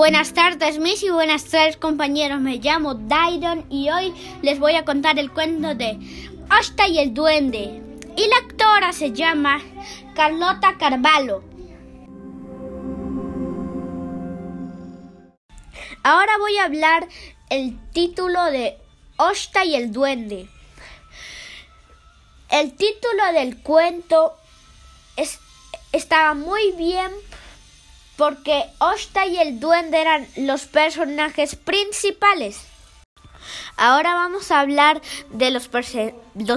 Buenas tardes, Miss, y buenas tardes, compañeros. Me llamo Dairon y hoy les voy a contar el cuento de Asta y el Duende. Y la actora se llama Carlota Carvalho. Ahora voy a hablar el título de Osta y el Duende. El título del cuento es, estaba muy bien porque Osta y el duende eran los personajes principales. Ahora vamos a hablar de los,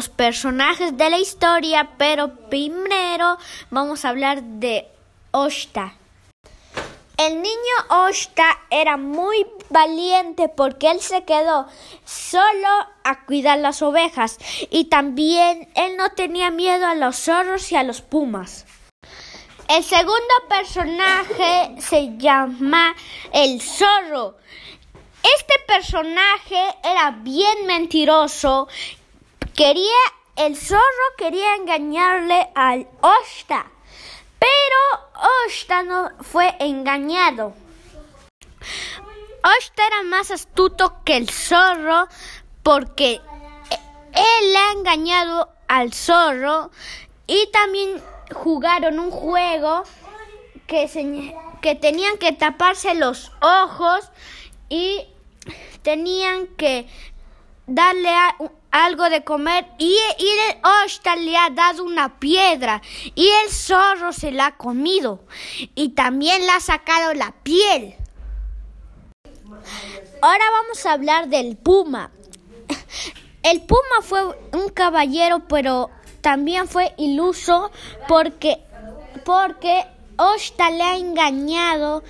personajes de la historia, pero primero vamos a hablar de Osta. El niño Osta era muy valiente porque él se quedó solo a cuidar las ovejas y también él no tenía miedo a los zorros y a los pumas. El segundo personaje se llama el zorro. Este personaje era bien mentiroso. Quería, el zorro quería engañarle al Osta, pero Osta no fue engañado. Osta era más astuto que el zorro porque él le ha engañado al zorro y también jugaron un juego que, que tenían que taparse los ojos y tenían que darle algo de comer y, el Osta le ha dado una piedra y el zorro se la ha comido y también le ha sacado la piel. Ahora vamos a hablar del puma. El puma fue un caballero pero también fue iluso porque, porque Osta le ha engañado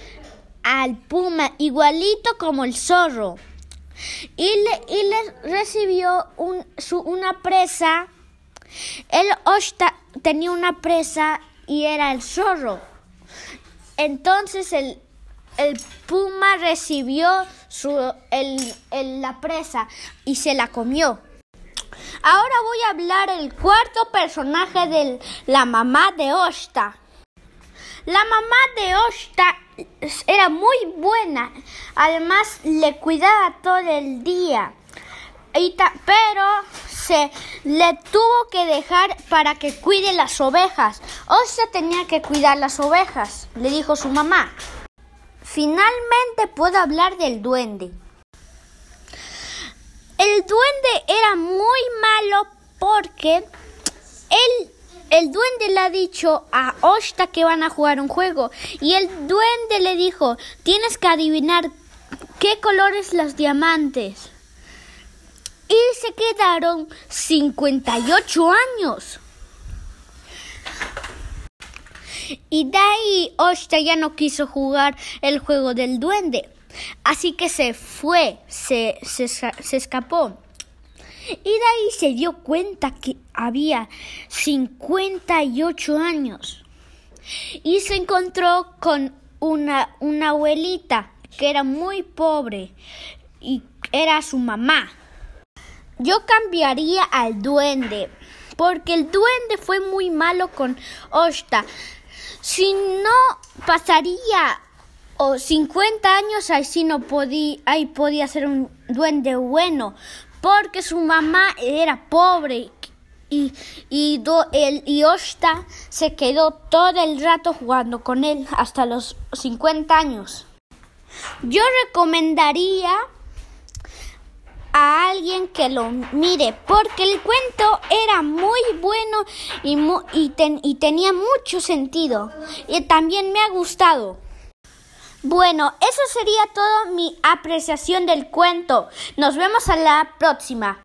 al puma igualito como el zorro y le, y le recibió un, su, una presa. El Osta tenía una presa y era el zorro. Entonces el, el puma recibió su, el, la presa y se la comió. Ahora voy a hablar el cuarto personaje de la mamá de Osta. La mamá de Osta era muy buena, además le cuidaba todo el día, pero se le tuvo que dejar para que cuide las ovejas. Osta tenía que cuidar las ovejas, le dijo su mamá. Finalmente puedo hablar del duende. El duende era muy malo porque él, el duende le ha dicho a Osta que van a jugar un juego y el duende le dijo, tienes que adivinar qué colores los diamantes. Y se quedaron 58 años. Y ahí Osta ya no quiso jugar el juego del duende. Así que se fue, se, se, escapó. Y ahí se dio cuenta que había 58 años. Y se encontró con una, una abuelita que era muy pobre y era su mamá. Yo cambiaría al duende, porque el duende fue muy malo con Osta. Si no, pasaría o 50 años así no podía, ahí podía ser un duende bueno, porque su mamá era pobre y, y, el, y Osta se quedó todo el rato jugando con él hasta los 50 años. Yo recomendaría que lo mire, porque el cuento era muy bueno y, y, y tenía mucho sentido. Y también me ha gustado. Bueno, eso sería todo mi apreciación del cuento. Nos vemos a la próxima.